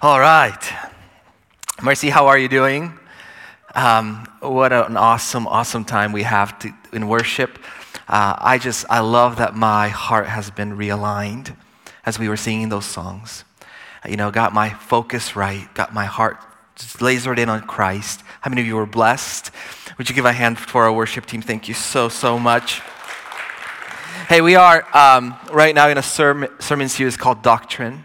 All right. Mercy, how are you doing? Um, what an awesome, awesome time we have to, in worship. Uh, I just, I love that my heart has been realigned as we were singing those songs. You know, got my focus right, got my heart just lasered in on Christ. How many of you were blessed? Would you give a hand for our worship team? Thank you so, so much. Hey, we are um, right now in a sermon, sermon series called Doctrine.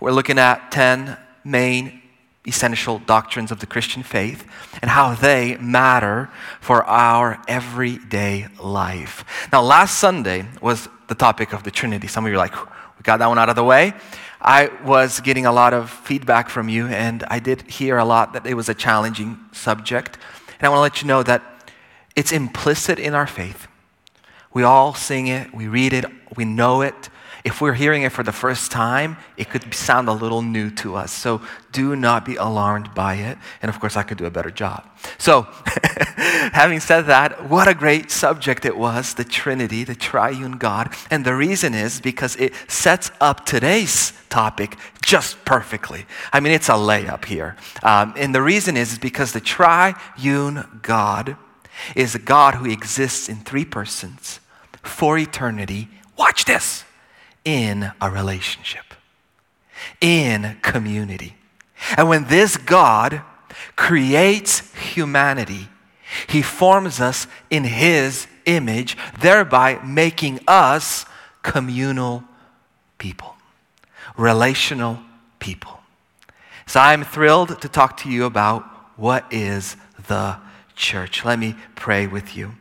We're looking at 10 main essential doctrines of the Christian faith and how they matter for our everyday life. Now, last Sunday was the topic of the Trinity. Some of you are like, we got that one out of the way. I was getting a lot of feedback from you, and I did hear a lot that it was a challenging subject. And I want to let you know that it's implicit in our faith. We all sing it, we read it, we know it, if we're hearing it for the first time, it could sound a little new to us. So do not be alarmed by it. And of course, I could do a better job. So, having said that, what a great subject it was the Trinity, the triune God. And the reason is because it sets up today's topic just perfectly. I mean, it's a layup here. Um, and the reason is, is because the triune God is a God who exists in three persons for eternity. Watch this in a relationship, in community. And when this God creates humanity, he forms us in his image, thereby making us communal people, relational people. So I'm thrilled to talk to you about what is the church. Let me pray with you.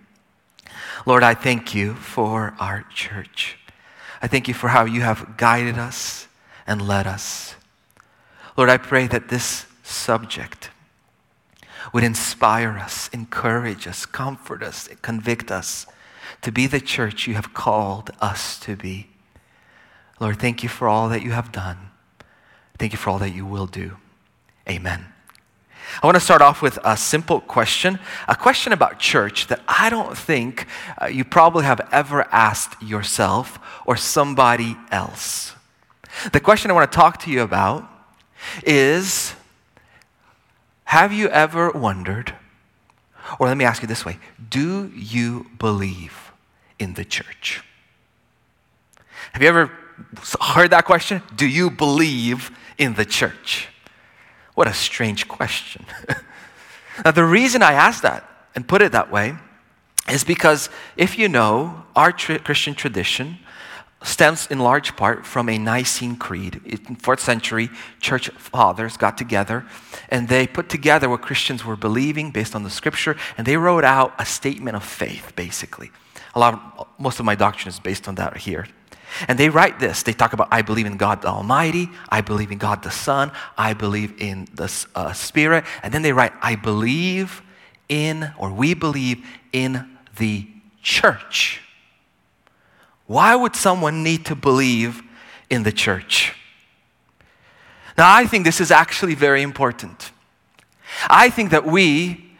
Lord, I thank you for our church. I thank you for how you have guided us and led us. Lord, I pray that this subject would inspire us, encourage us, comfort us, convict us to be the church you have called us to be. Lord, thank you for all that you have done. Thank you for all that you will do. Amen. I want to start off with a simple question, a question about church that I don't think uh, you probably have ever asked yourself or somebody else. The question I want to talk to you about is Have you ever wondered, or let me ask you this way do you believe in the church? Have you ever heard that question? Do you believe in the church? What a strange question. now, the reason I ask that and put it that way is because if you know, our Christian tradition stems in large part from a Nicene Creed. In fourth century, church fathers got together and they put together what Christians were believing based on the scripture, and they wrote out a statement of faith, basically. A lot of, most of my doctrine is based on that here. And they write this. They talk about, I believe in God the Almighty, I believe in God the Son, I believe in the uh, Spirit. And then they write, I believe in, or we believe in the church. Why would someone need to believe in the church? Now, I think this is actually very important. I think that we,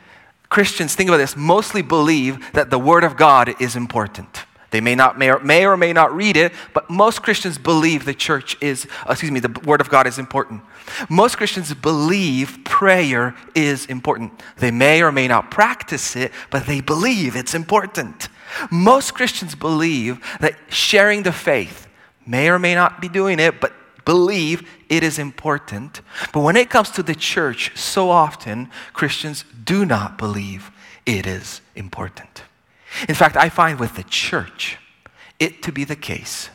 Christians, think about this, mostly believe that the Word of God is important. They may not may or, may or may not read it, but most Christians believe the church is, uh, excuse me, the word of God is important. Most Christians believe prayer is important. They may or may not practice it, but they believe it's important. Most Christians believe that sharing the faith may or may not be doing it, but believe it is important. But when it comes to the church, so often Christians do not believe it is important. In fact, I find with the church it to be the case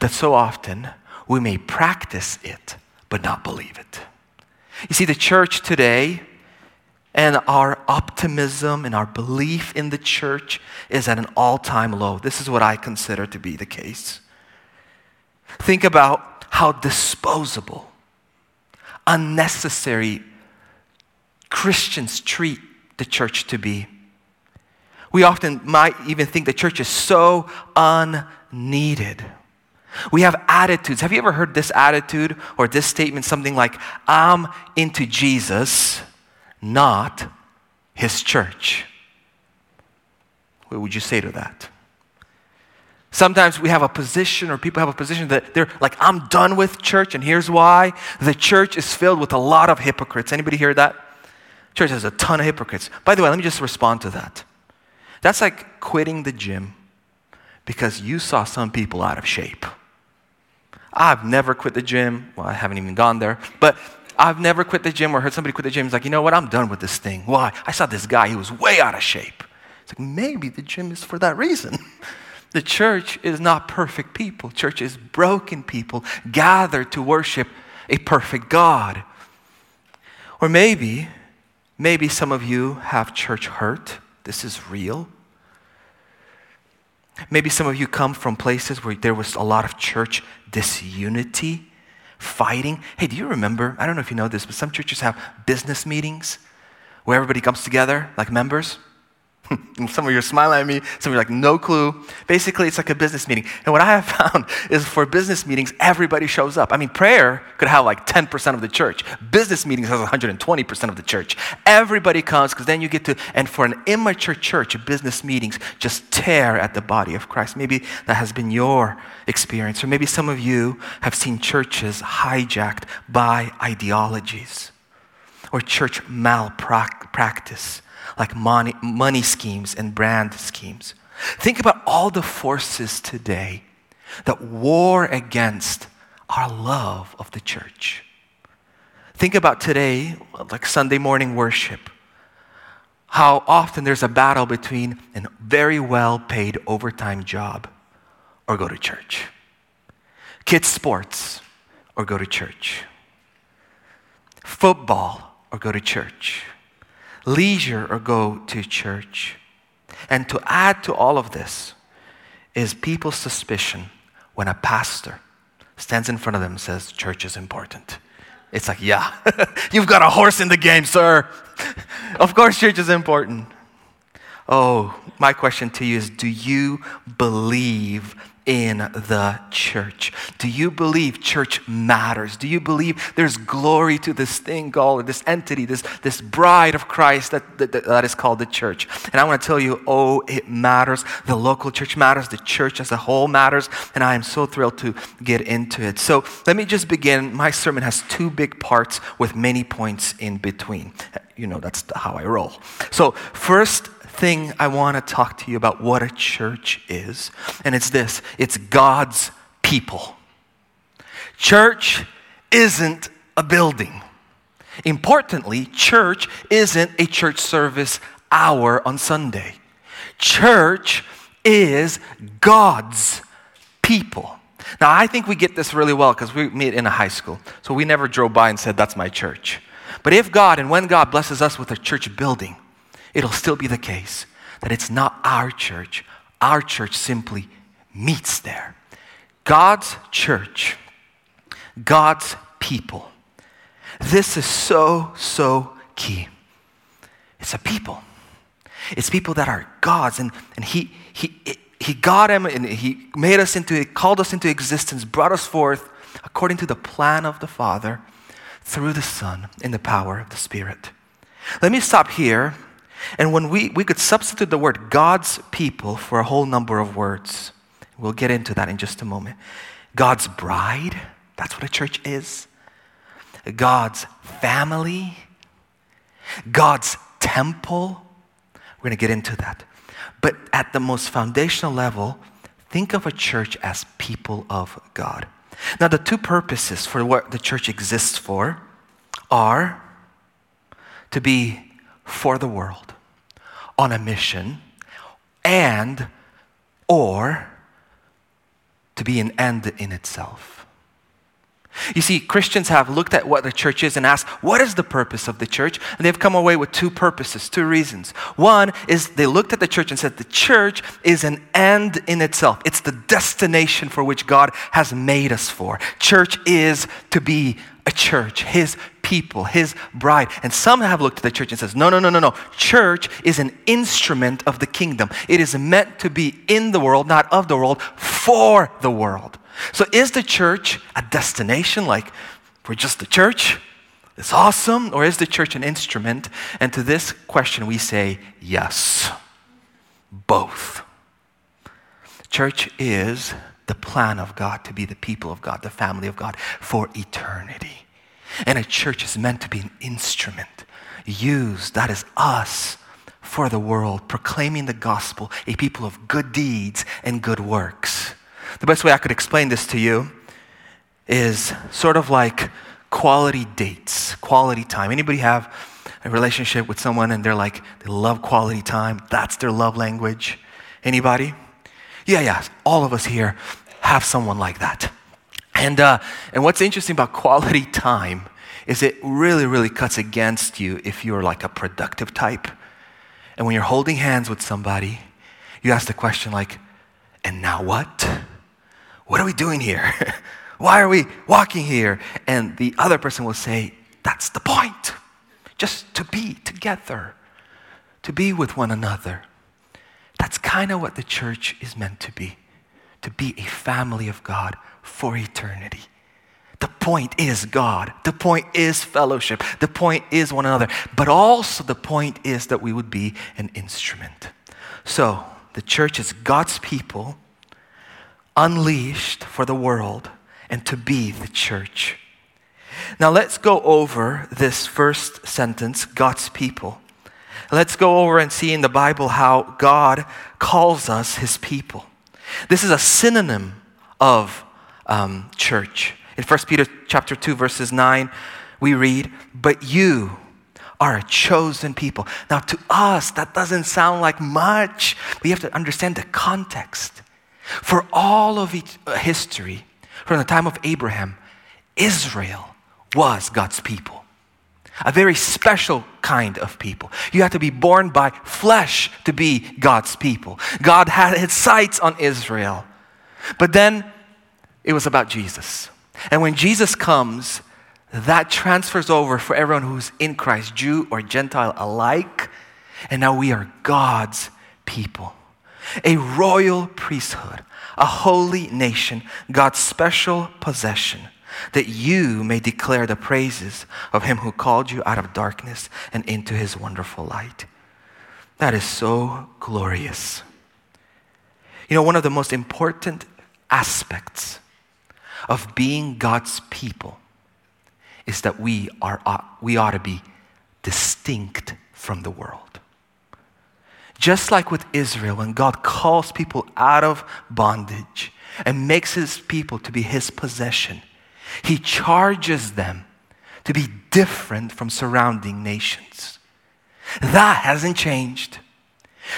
that so often we may practice it but not believe it. You see, the church today and our optimism and our belief in the church is at an all time low. This is what I consider to be the case. Think about how disposable, unnecessary Christians treat the church to be. We often might even think the church is so unneeded. We have attitudes. Have you ever heard this attitude or this statement? Something like, I'm into Jesus, not his church. What would you say to that? Sometimes we have a position, or people have a position that they're like, I'm done with church, and here's why. The church is filled with a lot of hypocrites. Anybody hear that? Church has a ton of hypocrites. By the way, let me just respond to that. That's like quitting the gym because you saw some people out of shape. I've never quit the gym. Well, I haven't even gone there, but I've never quit the gym or heard somebody quit the gym. It's like, you know what? I'm done with this thing. Why? I saw this guy, he was way out of shape. It's like, maybe the gym is for that reason. The church is not perfect people. Church is broken people gathered to worship a perfect God. Or maybe, maybe some of you have church hurt. This is real. Maybe some of you come from places where there was a lot of church disunity, fighting. Hey, do you remember? I don't know if you know this, but some churches have business meetings where everybody comes together, like members. some of you are smiling at me, some of you are like, no clue. Basically, it's like a business meeting. And what I have found is for business meetings, everybody shows up. I mean, prayer could have like 10% of the church. Business meetings has 120% of the church. Everybody comes because then you get to, and for an immature church, business meetings just tear at the body of Christ. Maybe that has been your experience. Or maybe some of you have seen churches hijacked by ideologies or church malpractice like money, money schemes and brand schemes. Think about all the forces today that war against our love of the church. Think about today, like Sunday morning worship, how often there's a battle between a very well paid overtime job or go to church, kids' sports or go to church, football or go to church leisure or go to church. And to add to all of this is people's suspicion when a pastor stands in front of them and says, Church is important. It's like, yeah, you've got a horse in the game, sir. of course, church is important. Oh, my question to you is do you believe in the church? Do you believe church matters? Do you believe there's glory to this thing called, this entity, this, this bride of Christ that, that, that is called the church? And I want to tell you, oh, it matters. The local church matters. The church as a whole matters. And I am so thrilled to get into it. So let me just begin. My sermon has two big parts with many points in between. You know, that's how I roll. So, first, thing I want to talk to you about what a church is, and it's this it's God's people. Church isn't a building. Importantly, church isn't a church service hour on Sunday. Church is God's people. Now, I think we get this really well because we meet in a high school. So we never drove by and said, That's my church. But if God and when God blesses us with a church building, it'll still be the case that it's not our church. Our church simply meets there. God's church, God's people. This is so, so key. It's a people. It's people that are God's, and, and He He He got him and He made us into, He called us into existence, brought us forth according to the plan of the Father through the Son in the power of the Spirit. Let me stop here and when we, we could substitute the word God's people for a whole number of words. We'll get into that in just a moment. God's bride, that's what a church is. God's family, God's temple. We're going to get into that. But at the most foundational level, think of a church as people of God. Now, the two purposes for what the church exists for are to be for the world on a mission and or to be an end in itself. You see, Christians have looked at what the church is and asked, what is the purpose of the church? And they've come away with two purposes, two reasons. One is they looked at the church and said, the church is an end in itself. It's the destination for which God has made us for. Church is to be a church, his people, his bride. And some have looked at the church and says, no, no, no, no, no. Church is an instrument of the kingdom. It is meant to be in the world, not of the world, for the world. So is the church a destination like we're just the church? It's awesome. Or is the church an instrument? And to this question we say yes. Both. Church is the plan of God to be the people of God, the family of God for eternity. And a church is meant to be an instrument used, that is us, for the world, proclaiming the gospel, a people of good deeds and good works. The best way I could explain this to you is sort of like quality dates, quality time. Anybody have a relationship with someone and they're like, they love quality time? That's their love language. Anybody? Yeah, yeah. All of us here have someone like that. And, uh, and what's interesting about quality time is it really, really cuts against you if you're like a productive type. And when you're holding hands with somebody, you ask the question like, and now what? What are we doing here? Why are we walking here? And the other person will say, That's the point. Just to be together, to be with one another. That's kind of what the church is meant to be to be a family of God for eternity. The point is God. The point is fellowship. The point is one another. But also, the point is that we would be an instrument. So, the church is God's people unleashed for the world and to be the church. Now let's go over this first sentence, God's people. Let's go over and see in the Bible how God calls us his people. This is a synonym of um, church. In 1 Peter chapter 2, verses 9, we read, But you are a chosen people. Now, to us, that doesn't sound like much, you have to understand the context. For all of uh, history, from the time of Abraham, Israel was God's people. A very special kind of people. You have to be born by flesh to be God's people. God had his sights on Israel. But then it was about Jesus. And when Jesus comes, that transfers over for everyone who's in Christ, Jew or Gentile alike. And now we are God's people. A royal priesthood, a holy nation, God's special possession, that you may declare the praises of him who called you out of darkness and into his wonderful light. That is so glorious. You know, one of the most important aspects of being God's people is that we, are, uh, we ought to be distinct from the world. Just like with Israel, when God calls people out of bondage and makes his people to be his possession, he charges them to be different from surrounding nations. That hasn't changed.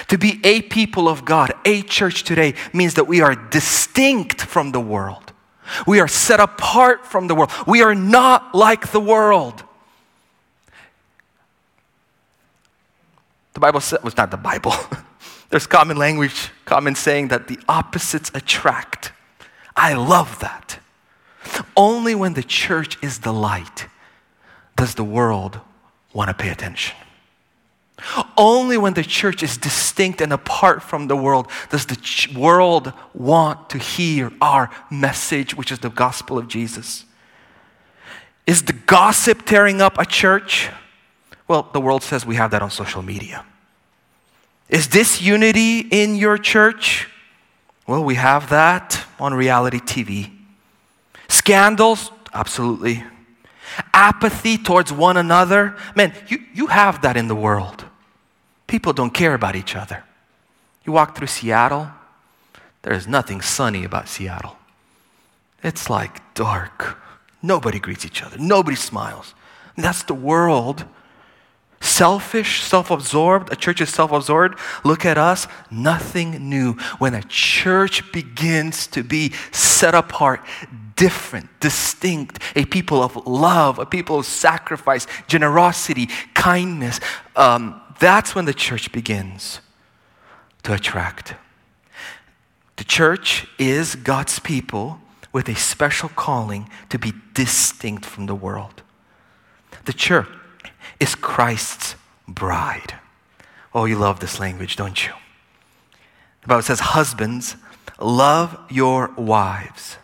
To be a people of God, a church today, means that we are distinct from the world. We are set apart from the world. We are not like the world. The Bible says, it's not the Bible. There's common language, common saying that the opposites attract. I love that. Only when the church is the light does the world want to pay attention. Only when the church is distinct and apart from the world does the ch- world want to hear our message, which is the gospel of Jesus. Is the gossip tearing up a church? Well, the world says we have that on social media. Is this unity in your church? Well, we have that on reality TV. Scandals? Absolutely. Apathy towards one another? Man, you, you have that in the world. People don't care about each other. You walk through Seattle, there's nothing sunny about Seattle. It's like dark. Nobody greets each other, nobody smiles. And that's the world. Selfish, self absorbed. A church is self absorbed. Look at us. Nothing new. When a church begins to be set apart, different, distinct, a people of love, a people of sacrifice, generosity, kindness, um, that's when the church begins to attract. The church is God's people with a special calling to be distinct from the world. The church is Christ's bride. Oh, you love this language, don't you? The Bible says, Husbands, love your wives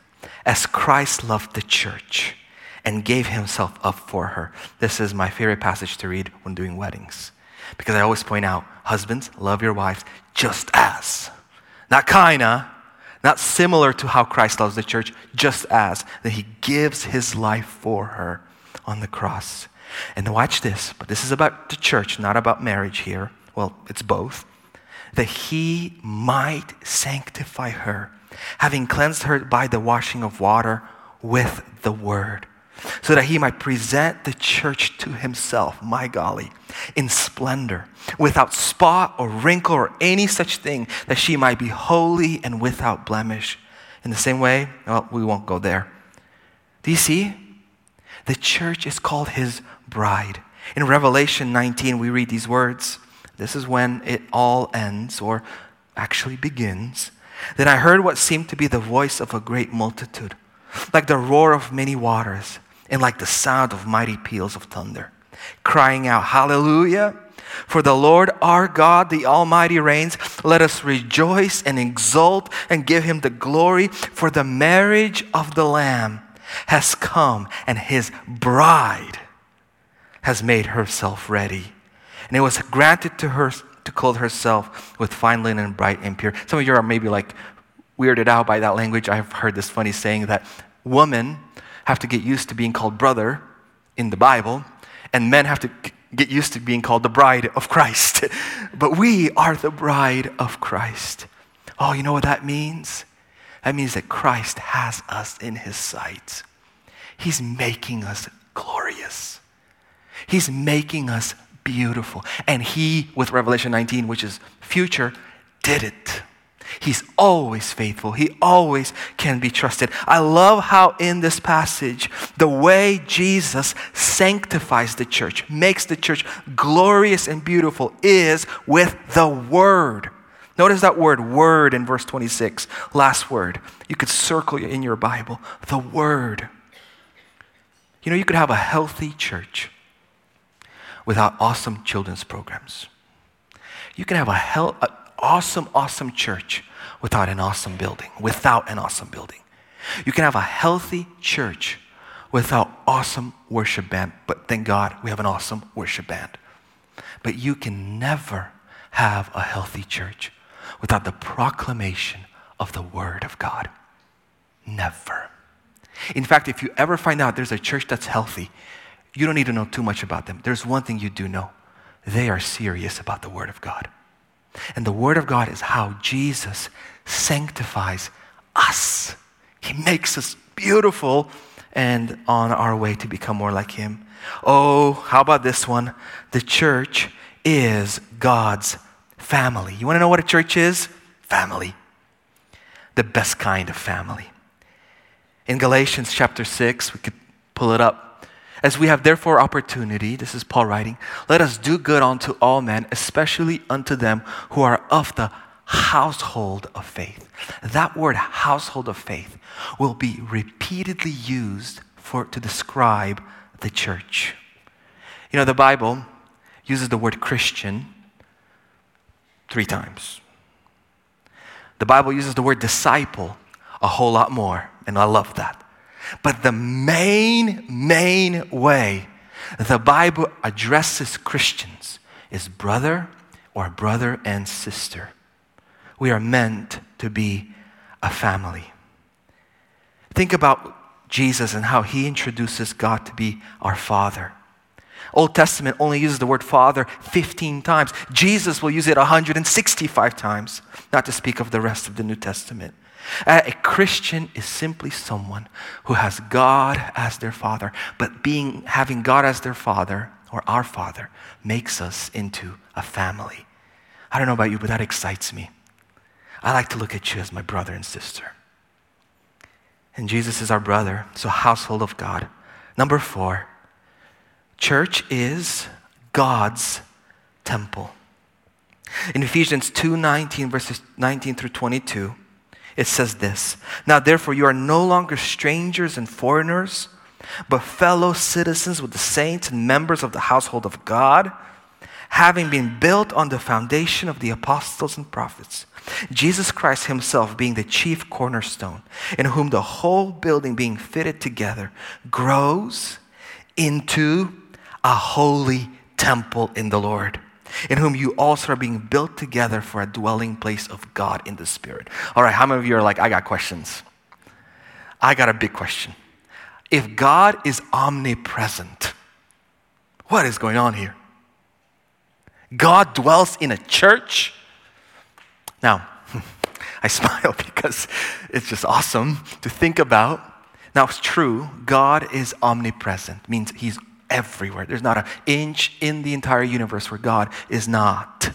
as Christ loved the church and gave himself up for her. This is my favorite passage to read when doing weddings. Because I always point out, husbands, love your wives just as. Not kinda, Not similar to how Christ loves the church, just as that he gives his life for her on the cross. And watch this, but this is about the church, not about marriage here. Well, it's both. That he might sanctify her, having cleansed her by the washing of water with the word, so that he might present the church to himself, my golly, in splendor, without spot or wrinkle or any such thing, that she might be holy and without blemish. In the same way, well, we won't go there. Do you see? The church is called his bride. In Revelation 19, we read these words. This is when it all ends, or actually begins. Then I heard what seemed to be the voice of a great multitude, like the roar of many waters, and like the sound of mighty peals of thunder, crying out, Hallelujah! For the Lord our God, the Almighty, reigns. Let us rejoice and exult and give him the glory, for the marriage of the Lamb has come, and his bride has made herself ready. And it was granted to her to clothe herself with fine linen, bright and pure. Some of you are maybe like weirded out by that language. I've heard this funny saying that women have to get used to being called brother in the Bible, and men have to get used to being called the bride of Christ. but we are the bride of Christ. Oh, you know what that means? That means that Christ has us in his sight. He's making us glorious. He's making us beautiful. And he, with Revelation 19, which is future, did it. He's always faithful. He always can be trusted. I love how in this passage, the way Jesus sanctifies the church, makes the church glorious and beautiful, is with the word. Notice that word, word, in verse 26, last word. You could circle in your Bible, the word. You know, you could have a healthy church without awesome children's programs. You can have a hell, a awesome, awesome church without an awesome building, without an awesome building. You can have a healthy church without awesome worship band, but thank God we have an awesome worship band. But you can never have a healthy church without the proclamation of the Word of God. Never. In fact, if you ever find out there's a church that's healthy, you don't need to know too much about them. There's one thing you do know they are serious about the Word of God. And the Word of God is how Jesus sanctifies us. He makes us beautiful and on our way to become more like Him. Oh, how about this one? The church is God's family. You want to know what a church is? Family. The best kind of family. In Galatians chapter 6, we could pull it up. As we have therefore opportunity, this is Paul writing, let us do good unto all men, especially unto them who are of the household of faith. That word household of faith will be repeatedly used for to describe the church. You know, the Bible uses the word Christian three times. The Bible uses the word disciple a whole lot more, and I love that. But the main, main way the Bible addresses Christians is brother or brother and sister. We are meant to be a family. Think about Jesus and how he introduces God to be our Father. Old Testament only uses the word Father 15 times. Jesus will use it 165 times, not to speak of the rest of the New Testament. Uh, a Christian is simply someone who has God as their father, but being having God as their father or our father makes us into a family. I don't know about you, but that excites me. I like to look at you as my brother and sister. And Jesus is our brother, so household of God. Number 4, church is God's temple. In Ephesians 2:19 verses 19 through 22, it says this Now, therefore, you are no longer strangers and foreigners, but fellow citizens with the saints and members of the household of God, having been built on the foundation of the apostles and prophets. Jesus Christ Himself being the chief cornerstone, in whom the whole building being fitted together grows into a holy temple in the Lord. In whom you also are being built together for a dwelling place of God in the Spirit. All right, how many of you are like, I got questions? I got a big question. If God is omnipresent, what is going on here? God dwells in a church. Now, I smile because it's just awesome to think about. Now, it's true, God is omnipresent, means He's everywhere. There's not an inch in the entire universe where God is not.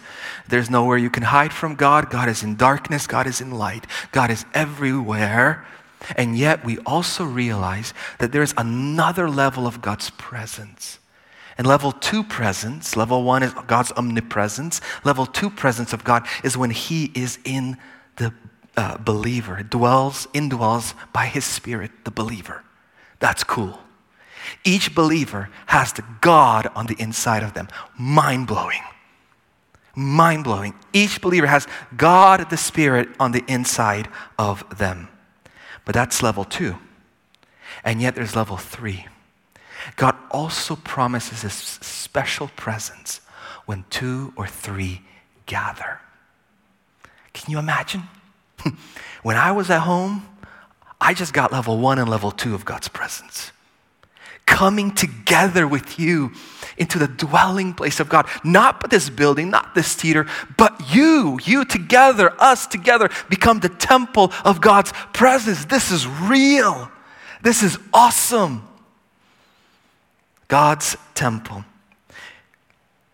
There's nowhere you can hide from God. God is in darkness, God is in light, God is everywhere. And yet, we also realize that there's another level of God's presence. And level two presence, level one is God's omnipresence. Level two presence of God is when He is in the uh, believer, dwells, indwells by His Spirit, the believer. That's cool. Each believer has the God on the inside of them. Mind blowing. Mind blowing. Each believer has God the Spirit on the inside of them. But that's level two. And yet there's level three. God also promises His special presence when two or three gather. Can you imagine? when I was at home, I just got level one and level two of God's presence. Coming together with you into the dwelling place of God. Not but this building, not this theater, but you, you together, us together, become the temple of God's presence. This is real. This is awesome. God's temple.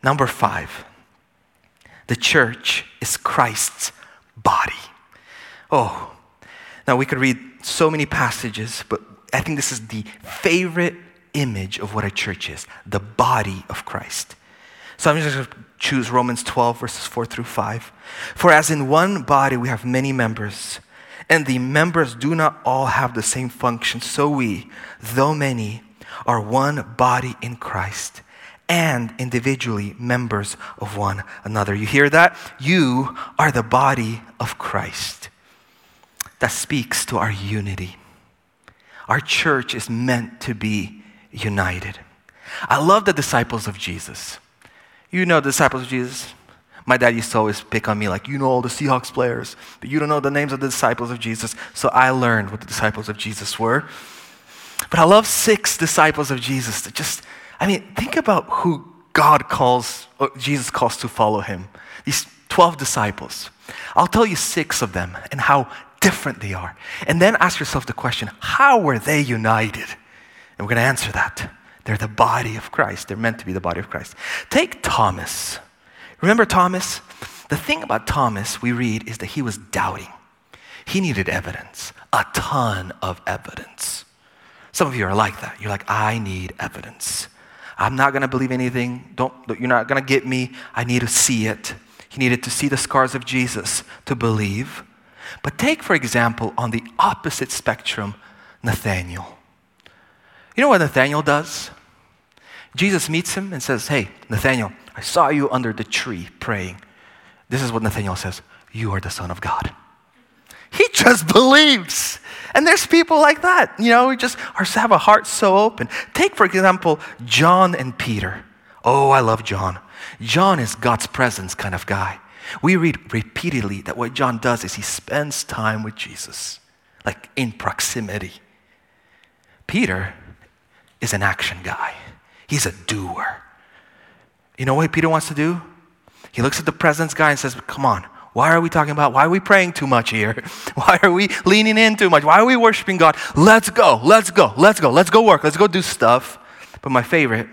Number five, the church is Christ's body. Oh, now we could read so many passages, but I think this is the favorite image of what a church is the body of Christ. So I'm just going to choose Romans 12, verses 4 through 5. For as in one body we have many members, and the members do not all have the same function, so we, though many, are one body in Christ and individually members of one another. You hear that? You are the body of Christ. That speaks to our unity. Our church is meant to be united. I love the disciples of Jesus. You know the disciples of Jesus? My dad used to always pick on me, like, you know all the Seahawks players, but you don't know the names of the disciples of Jesus. So I learned what the disciples of Jesus were. But I love six disciples of Jesus that just, I mean, think about who God calls, or Jesus calls to follow him. These 12 disciples. I'll tell you six of them and how different they are. And then ask yourself the question how were they united? And we're going to answer that. They're the body of Christ. They're meant to be the body of Christ. Take Thomas. Remember Thomas? The thing about Thomas, we read, is that he was doubting. He needed evidence, a ton of evidence. Some of you are like that. You're like, I need evidence. I'm not going to believe anything. Don't, you're not going to get me. I need to see it. He needed to see the scars of Jesus to believe. But take, for example, on the opposite spectrum, Nathaniel. You know what Nathaniel does? Jesus meets him and says, Hey, Nathaniel, I saw you under the tree praying. This is what Nathaniel says You are the Son of God. He just believes. And there's people like that, you know, we just are, have a heart so open. Take, for example, John and Peter. Oh, I love John. John is God's presence kind of guy. We read repeatedly that what John does is he spends time with Jesus, like in proximity. Peter is an action guy, he's a doer. You know what Peter wants to do? He looks at the presence guy and says, Come on, why are we talking about? Why are we praying too much here? Why are we leaning in too much? Why are we worshiping God? Let's go, let's go, let's go, let's go work, let's go do stuff. But my favorite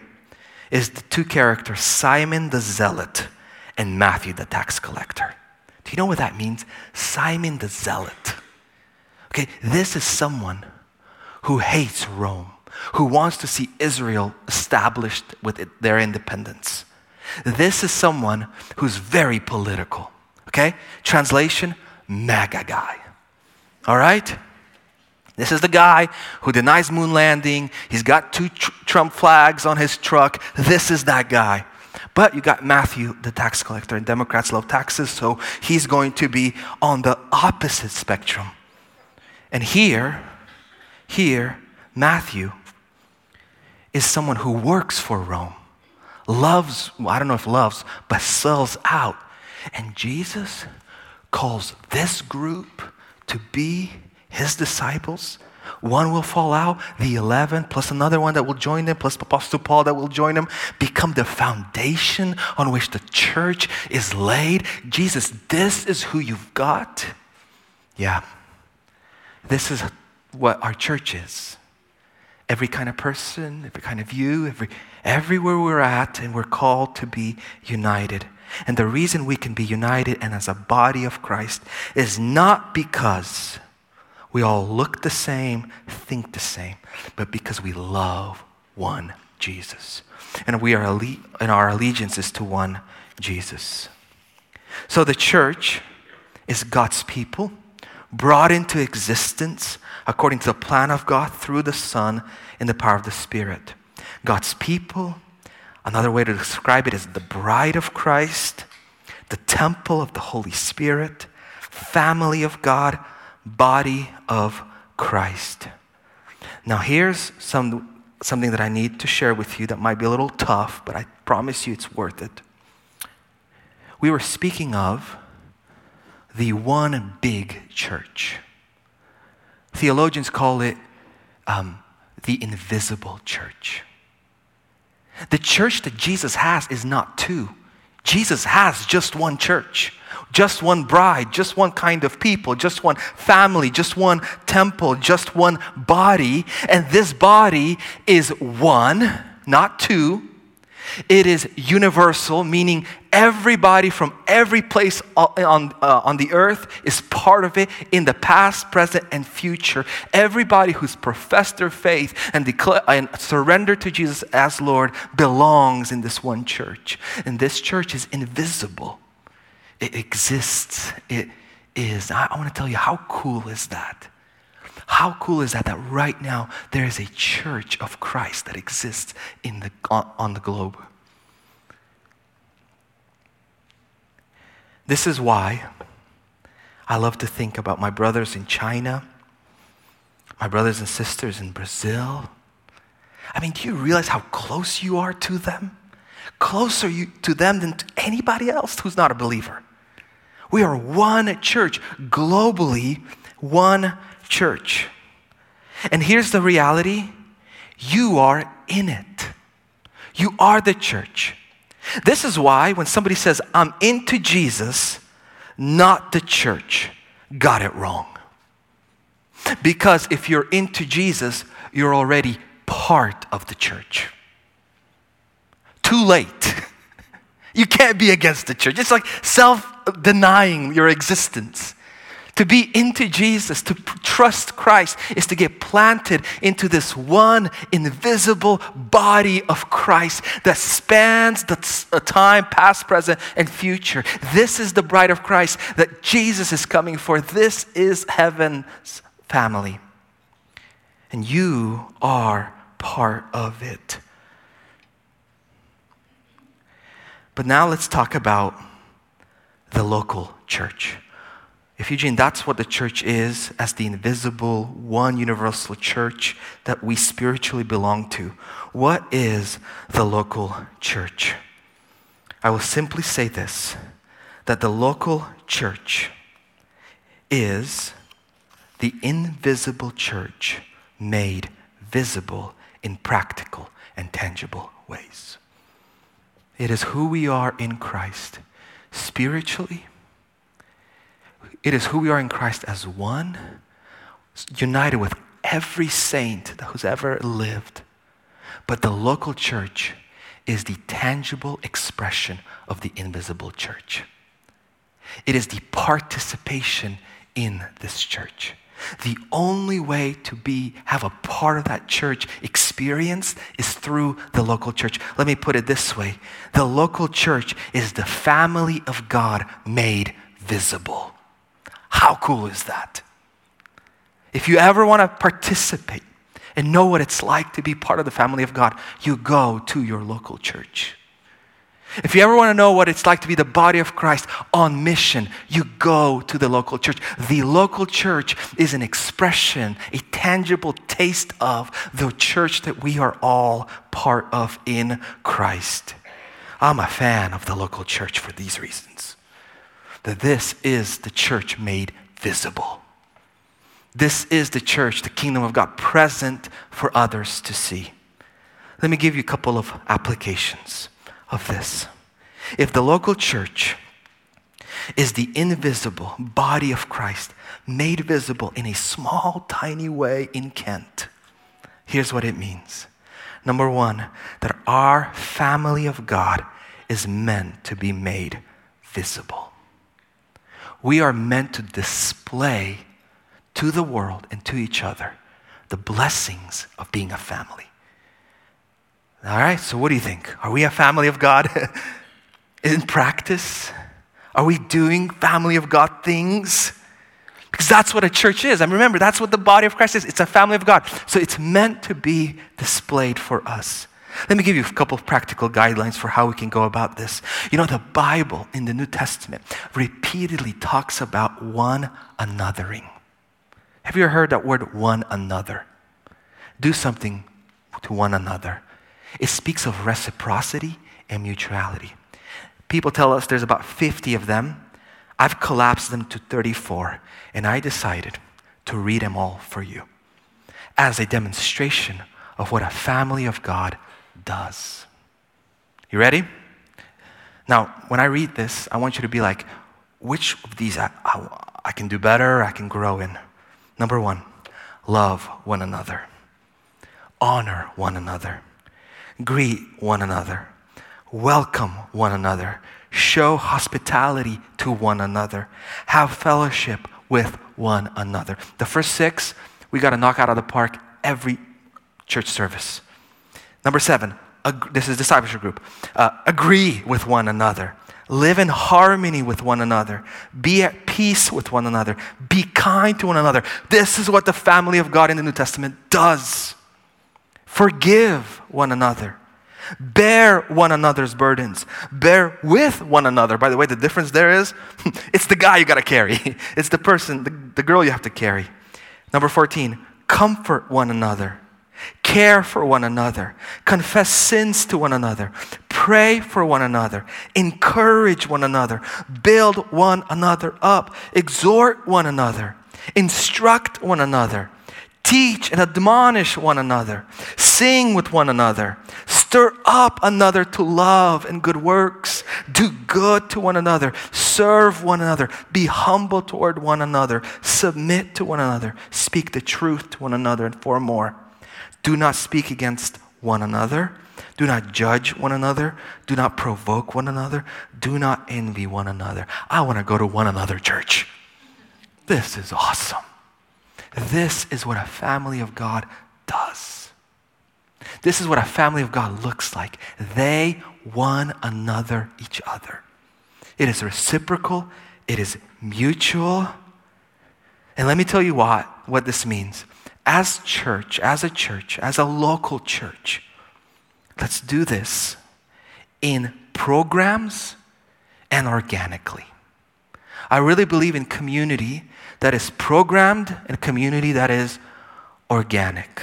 is the two characters, Simon the Zealot and Matthew the tax collector. Do you know what that means? Simon the Zealot. Okay, this is someone who hates Rome, who wants to see Israel established with it, their independence. This is someone who's very political. Okay? Translation MAGA guy. All right? This is the guy who denies moon landing. He's got two tr- Trump flags on his truck. This is that guy. But you got Matthew, the tax collector, and Democrats love taxes, so he's going to be on the opposite spectrum. And here, here, Matthew is someone who works for Rome, loves, well, I don't know if loves, but sells out. And Jesus calls this group to be his disciples. One will fall out, the 11, plus another one that will join them, plus Apostle Paul that will join them, become the foundation on which the church is laid. Jesus, this is who you've got. Yeah, this is what our church is. Every kind of person, every kind of you, every, everywhere we're at, and we're called to be united. And the reason we can be united and as a body of Christ is not because we all look the same, think the same, but because we love one Jesus. And we are and our allegiance is to one Jesus. So the church is God's people brought into existence according to the plan of God through the Son in the power of the Spirit. God's people, another way to describe it is the bride of Christ, the temple of the Holy Spirit, family of God, body of Christ. Now, here's some, something that I need to share with you that might be a little tough, but I promise you it's worth it. We were speaking of the one big church. Theologians call it um, the invisible church. The church that Jesus has is not two. Jesus has just one church, just one bride, just one kind of people, just one family, just one temple, just one body. And this body is one, not two. It is universal, meaning everybody from every place on, uh, on the earth is part of it in the past, present, and future. Everybody who's professed their faith and, declare, and surrendered to Jesus as Lord belongs in this one church. And this church is invisible, it exists. It is. I, I want to tell you, how cool is that? How cool is that? That right now there is a church of Christ that exists in the, on, the globe. This is why I love to think about my brothers in China, my brothers and sisters in Brazil. I mean, do you realize how close you are to them? Closer you, to them than to anybody else who's not a believer. We are one church, globally, one church. And here's the reality you are in it. You are the church. This is why when somebody says, I'm into Jesus, not the church, got it wrong. Because if you're into Jesus, you're already part of the church. Too late. You can't be against the church. It's like self denying your existence. To be into Jesus, to trust Christ, is to get planted into this one invisible body of Christ that spans the uh, time, past, present, and future. This is the bride of Christ that Jesus is coming for. This is heaven's family. And you are part of it. But now let's talk about the local church. If Eugene, that's what the church is as the invisible, one universal church that we spiritually belong to. What is the local church? I will simply say this that the local church is the invisible church made visible in practical and tangible ways. It is who we are in Christ spiritually it is who we are in Christ as one, united with every saint who's ever lived. But the local church is the tangible expression of the invisible church. It is the participation in this church. The only way to be have a part of that church experience is through the local church. Let me put it this way. The local church is the family of God made visible. How cool is that? If you ever want to participate and know what it's like to be part of the family of God, you go to your local church. If you ever want to know what it's like to be the body of Christ on mission, you go to the local church. The local church is an expression, a tangible taste of the church that we are all part of in Christ. I'm a fan of the local church for these reasons. That this is the church made visible. This is the church, the kingdom of God, present for others to see. Let me give you a couple of applications of this. If the local church is the invisible body of Christ made visible in a small, tiny way in Kent, here's what it means. Number one, that our family of God is meant to be made visible. We are meant to display to the world and to each other the blessings of being a family. All right, so what do you think? Are we a family of God in practice? Are we doing family of God things? Because that's what a church is. And remember, that's what the body of Christ is. It's a family of God. So it's meant to be displayed for us. Let me give you a couple of practical guidelines for how we can go about this. You know, the Bible in the New Testament repeatedly talks about one anothering. Have you heard that word one another? Do something to one another. It speaks of reciprocity and mutuality. People tell us there's about 50 of them. I've collapsed them to 34, and I decided to read them all for you as a demonstration of what a family of God does. You ready? Now, when I read this, I want you to be like, which of these I, I, I can do better, I can grow in? Number one, love one another, honor one another, greet one another, welcome one another, show hospitality to one another, have fellowship with one another. The first six, we got to knock out of the park every church service. Number seven, ag- this is discipleship group. Uh, agree with one another. Live in harmony with one another. Be at peace with one another. Be kind to one another. This is what the family of God in the New Testament does. Forgive one another. Bear one another's burdens. Bear with one another. By the way, the difference there is it's the guy you got to carry, it's the person, the, the girl you have to carry. Number 14, comfort one another. Care for one another. Confess sins to one another. Pray for one another. Encourage one another. Build one another up. Exhort one another. Instruct one another. Teach and admonish one another. Sing with one another. Stir up another to love and good works. Do good to one another. Serve one another. Be humble toward one another. Submit to one another. Speak the truth to one another. And four more. Do not speak against one another. Do not judge one another. Do not provoke one another. Do not envy one another. I want to go to one another church. This is awesome. This is what a family of God does. This is what a family of God looks like. They one another each other. It is reciprocal, it is mutual. And let me tell you what, what this means. As church, as a church, as a local church, let's do this in programs and organically. I really believe in community that is programmed and community that is organic.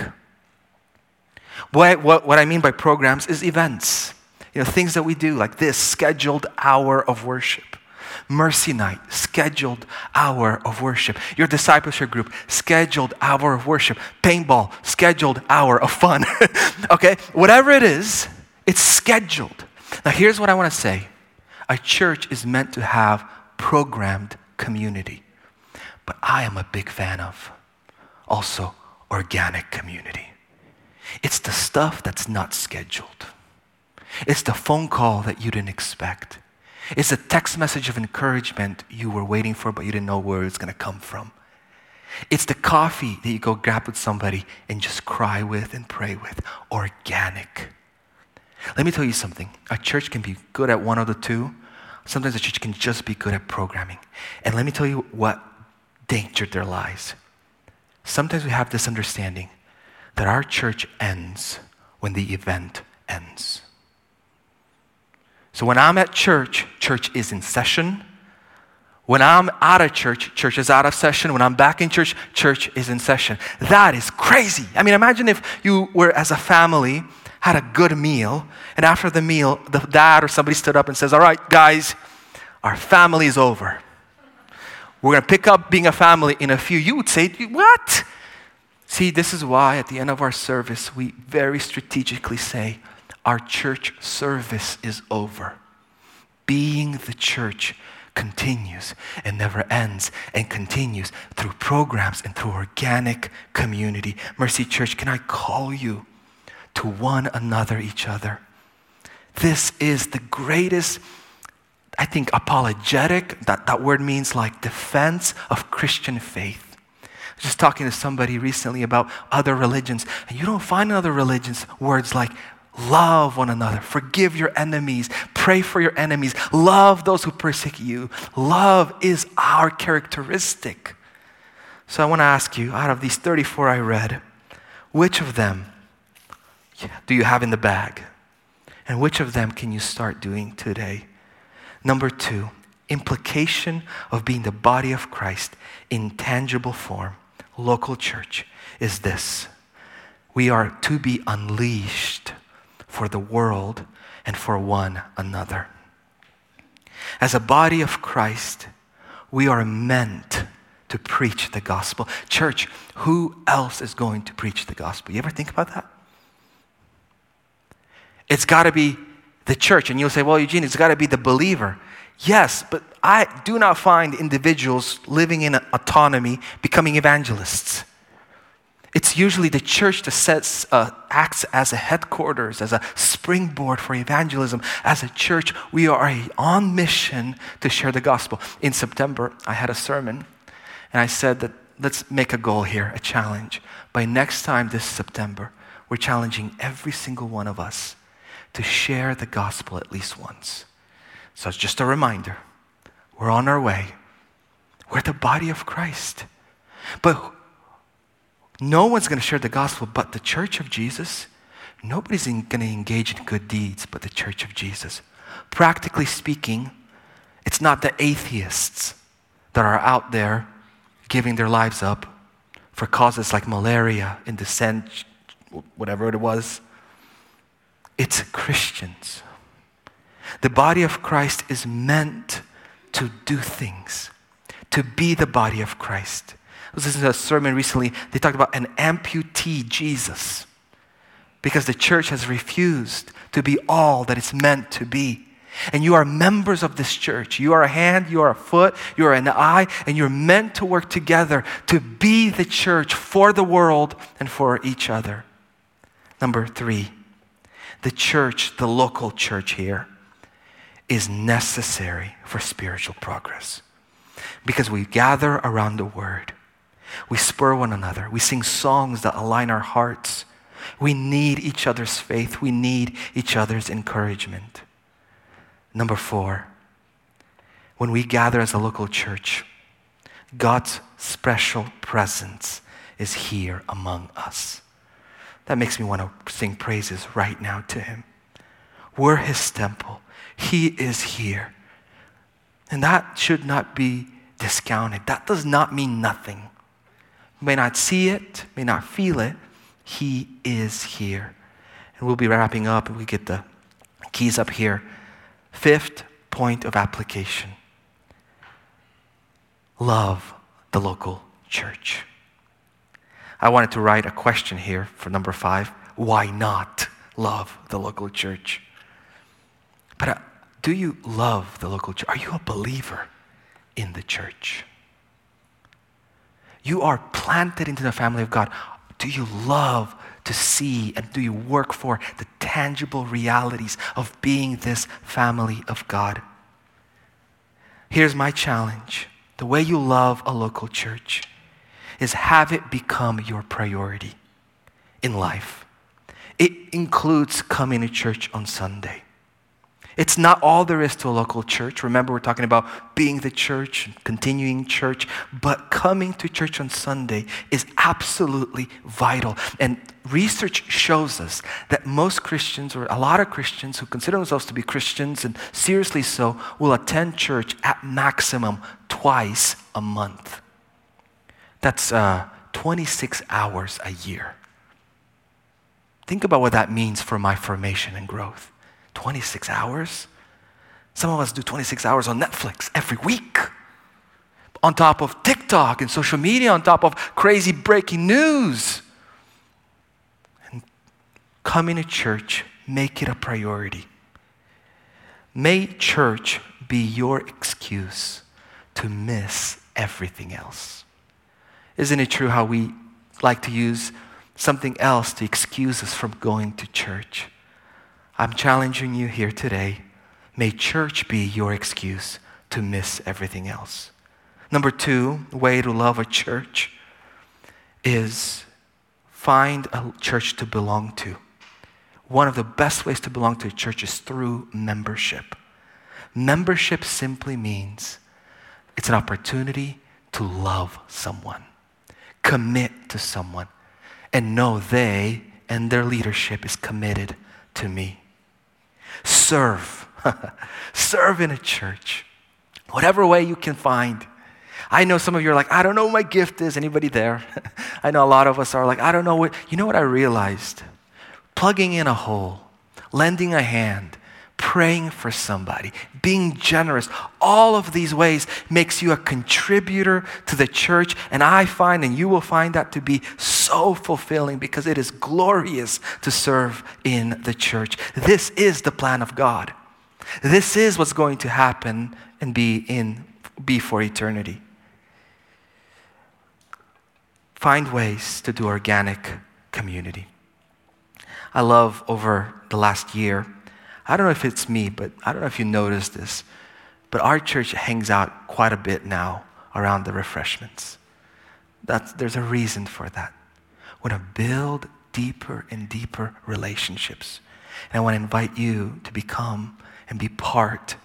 What, what, what I mean by programs is events. You know, things that we do like this scheduled hour of worship. Mercy night, scheduled hour of worship. Your discipleship group, scheduled hour of worship. Paintball, scheduled hour of fun. okay? Whatever it is, it's scheduled. Now, here's what I want to say a church is meant to have programmed community. But I am a big fan of also organic community. It's the stuff that's not scheduled. It's the phone call that you didn't expect. It's a text message of encouragement you were waiting for, but you didn't know where it's going to come from. It's the coffee that you go grab with somebody and just cry with and pray with. Organic. Let me tell you something. A church can be good at one of the two. Sometimes a church can just be good at programming. And let me tell you what danger there lies. Sometimes we have this understanding that our church ends when the event ends. So when I'm at church, church is in session. When I'm out of church, church is out of session. When I'm back in church, church is in session. That is crazy. I mean, imagine if you were, as a family, had a good meal, and after the meal, the dad or somebody stood up and says, All right, guys, our family is over. We're going to pick up being a family in a few. You would say, What? See, this is why at the end of our service, we very strategically say, Our church service is over. Being the church continues and never ends and continues through programs and through organic community. Mercy Church, can I call you to one another, each other? This is the greatest, I think, apologetic, that, that word means like defense of Christian faith. Just talking to somebody recently about other religions, and you don't find in other religions words like Love one another. Forgive your enemies. Pray for your enemies. Love those who persecute you. Love is our characteristic. So I want to ask you out of these 34 I read, which of them do you have in the bag? And which of them can you start doing today? Number two, implication of being the body of Christ in tangible form, local church, is this we are to be unleashed for the world and for one another. As a body of Christ, we are meant to preach the gospel. Church, who else is going to preach the gospel? You ever think about that? It's got to be the church. And you'll say, well, Eugene, it's got to be the believer. Yes, but I do not find individuals living in autonomy becoming evangelists. It's usually the church that sets, uh, acts as a headquarters, as a springboard for evangelism. As a church, we are on mission to share the gospel. In September, I had a sermon, and I said that let's make a goal here, a challenge. By next time this September, we're challenging every single one of us to share the gospel at least once. So it's just a reminder. We're on our way. We're the body of Christ. But no one's going to share the gospel but the church of Jesus. Nobody's going to engage in good deeds but the church of Jesus. Practically speaking, it's not the atheists that are out there giving their lives up for causes like malaria and the whatever it was. It's Christians. The body of Christ is meant to do things, to be the body of Christ. I was listening to a sermon recently. They talked about an amputee Jesus because the church has refused to be all that it's meant to be. And you are members of this church. You are a hand, you are a foot, you are an eye, and you're meant to work together to be the church for the world and for each other. Number three, the church, the local church here, is necessary for spiritual progress because we gather around the word. We spur one another. We sing songs that align our hearts. We need each other's faith. We need each other's encouragement. Number four, when we gather as a local church, God's special presence is here among us. That makes me want to sing praises right now to Him. We're His temple, He is here. And that should not be discounted. That does not mean nothing may not see it, may not feel it, He is here. And we'll be wrapping up and we get the keys up here. Fifth point of application love the local church. I wanted to write a question here for number five. Why not love the local church? But uh, do you love the local church? Are you a believer in the church? You are planted into the family of God. Do you love to see and do you work for the tangible realities of being this family of God? Here's my challenge the way you love a local church is have it become your priority in life. It includes coming to church on Sunday. It's not all there is to a local church. Remember, we're talking about being the church, continuing church, but coming to church on Sunday is absolutely vital. And research shows us that most Christians, or a lot of Christians who consider themselves to be Christians, and seriously so, will attend church at maximum twice a month. That's uh, 26 hours a year. Think about what that means for my formation and growth. 26 hours? Some of us do 26 hours on Netflix every week. On top of TikTok and social media, on top of crazy breaking news. And coming to church, make it a priority. May church be your excuse to miss everything else. Isn't it true how we like to use something else to excuse us from going to church? I'm challenging you here today. May church be your excuse to miss everything else. Number two, way to love a church is find a church to belong to. One of the best ways to belong to a church is through membership. Membership simply means it's an opportunity to love someone, commit to someone, and know they and their leadership is committed to me. Serve. Serve in a church. Whatever way you can find. I know some of you are like, I don't know what my gift is. Anybody there? I know a lot of us are like, I don't know what. You know what I realized? Plugging in a hole, lending a hand, praying for somebody, being generous, all of these ways makes you a contributor to the church. And I find, and you will find that to be so fulfilling because it is glorious to serve in the church. This is the plan of God. This is what's going to happen and be in be for eternity. Find ways to do organic community. I love over the last year I don't know if it's me, but I don't know if you noticed this, but our church hangs out quite a bit now around the refreshments. That's, there's a reason for that. We want to build deeper and deeper relationships. And I want to invite you to become and be part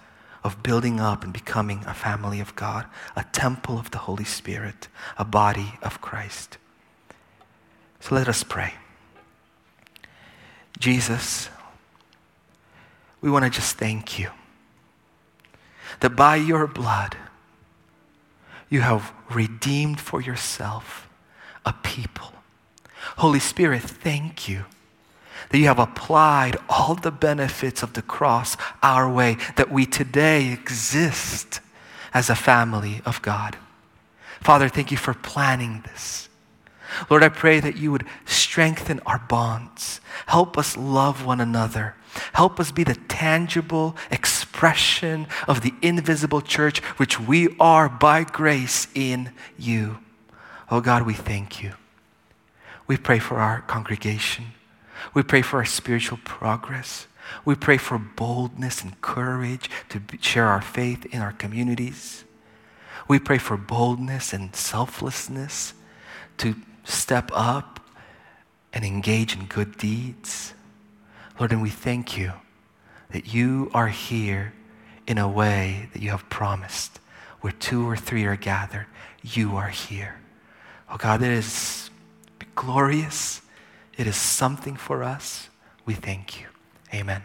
of building up and becoming a family of God, a temple of the Holy Spirit, a body of Christ. So let us pray. Jesus, we want to just thank you that by your blood, you have redeemed for yourself a people. Holy Spirit, thank you that you have applied all the benefits of the cross our way, that we today exist as a family of God. Father, thank you for planning this. Lord, I pray that you would strengthen our bonds, help us love one another Help us be the tangible expression of the invisible church, which we are by grace in you. Oh God, we thank you. We pray for our congregation. We pray for our spiritual progress. We pray for boldness and courage to share our faith in our communities. We pray for boldness and selflessness to step up and engage in good deeds. Lord, and we thank you that you are here in a way that you have promised. Where two or three are gathered, you are here. Oh God, it is glorious. It is something for us. We thank you. Amen.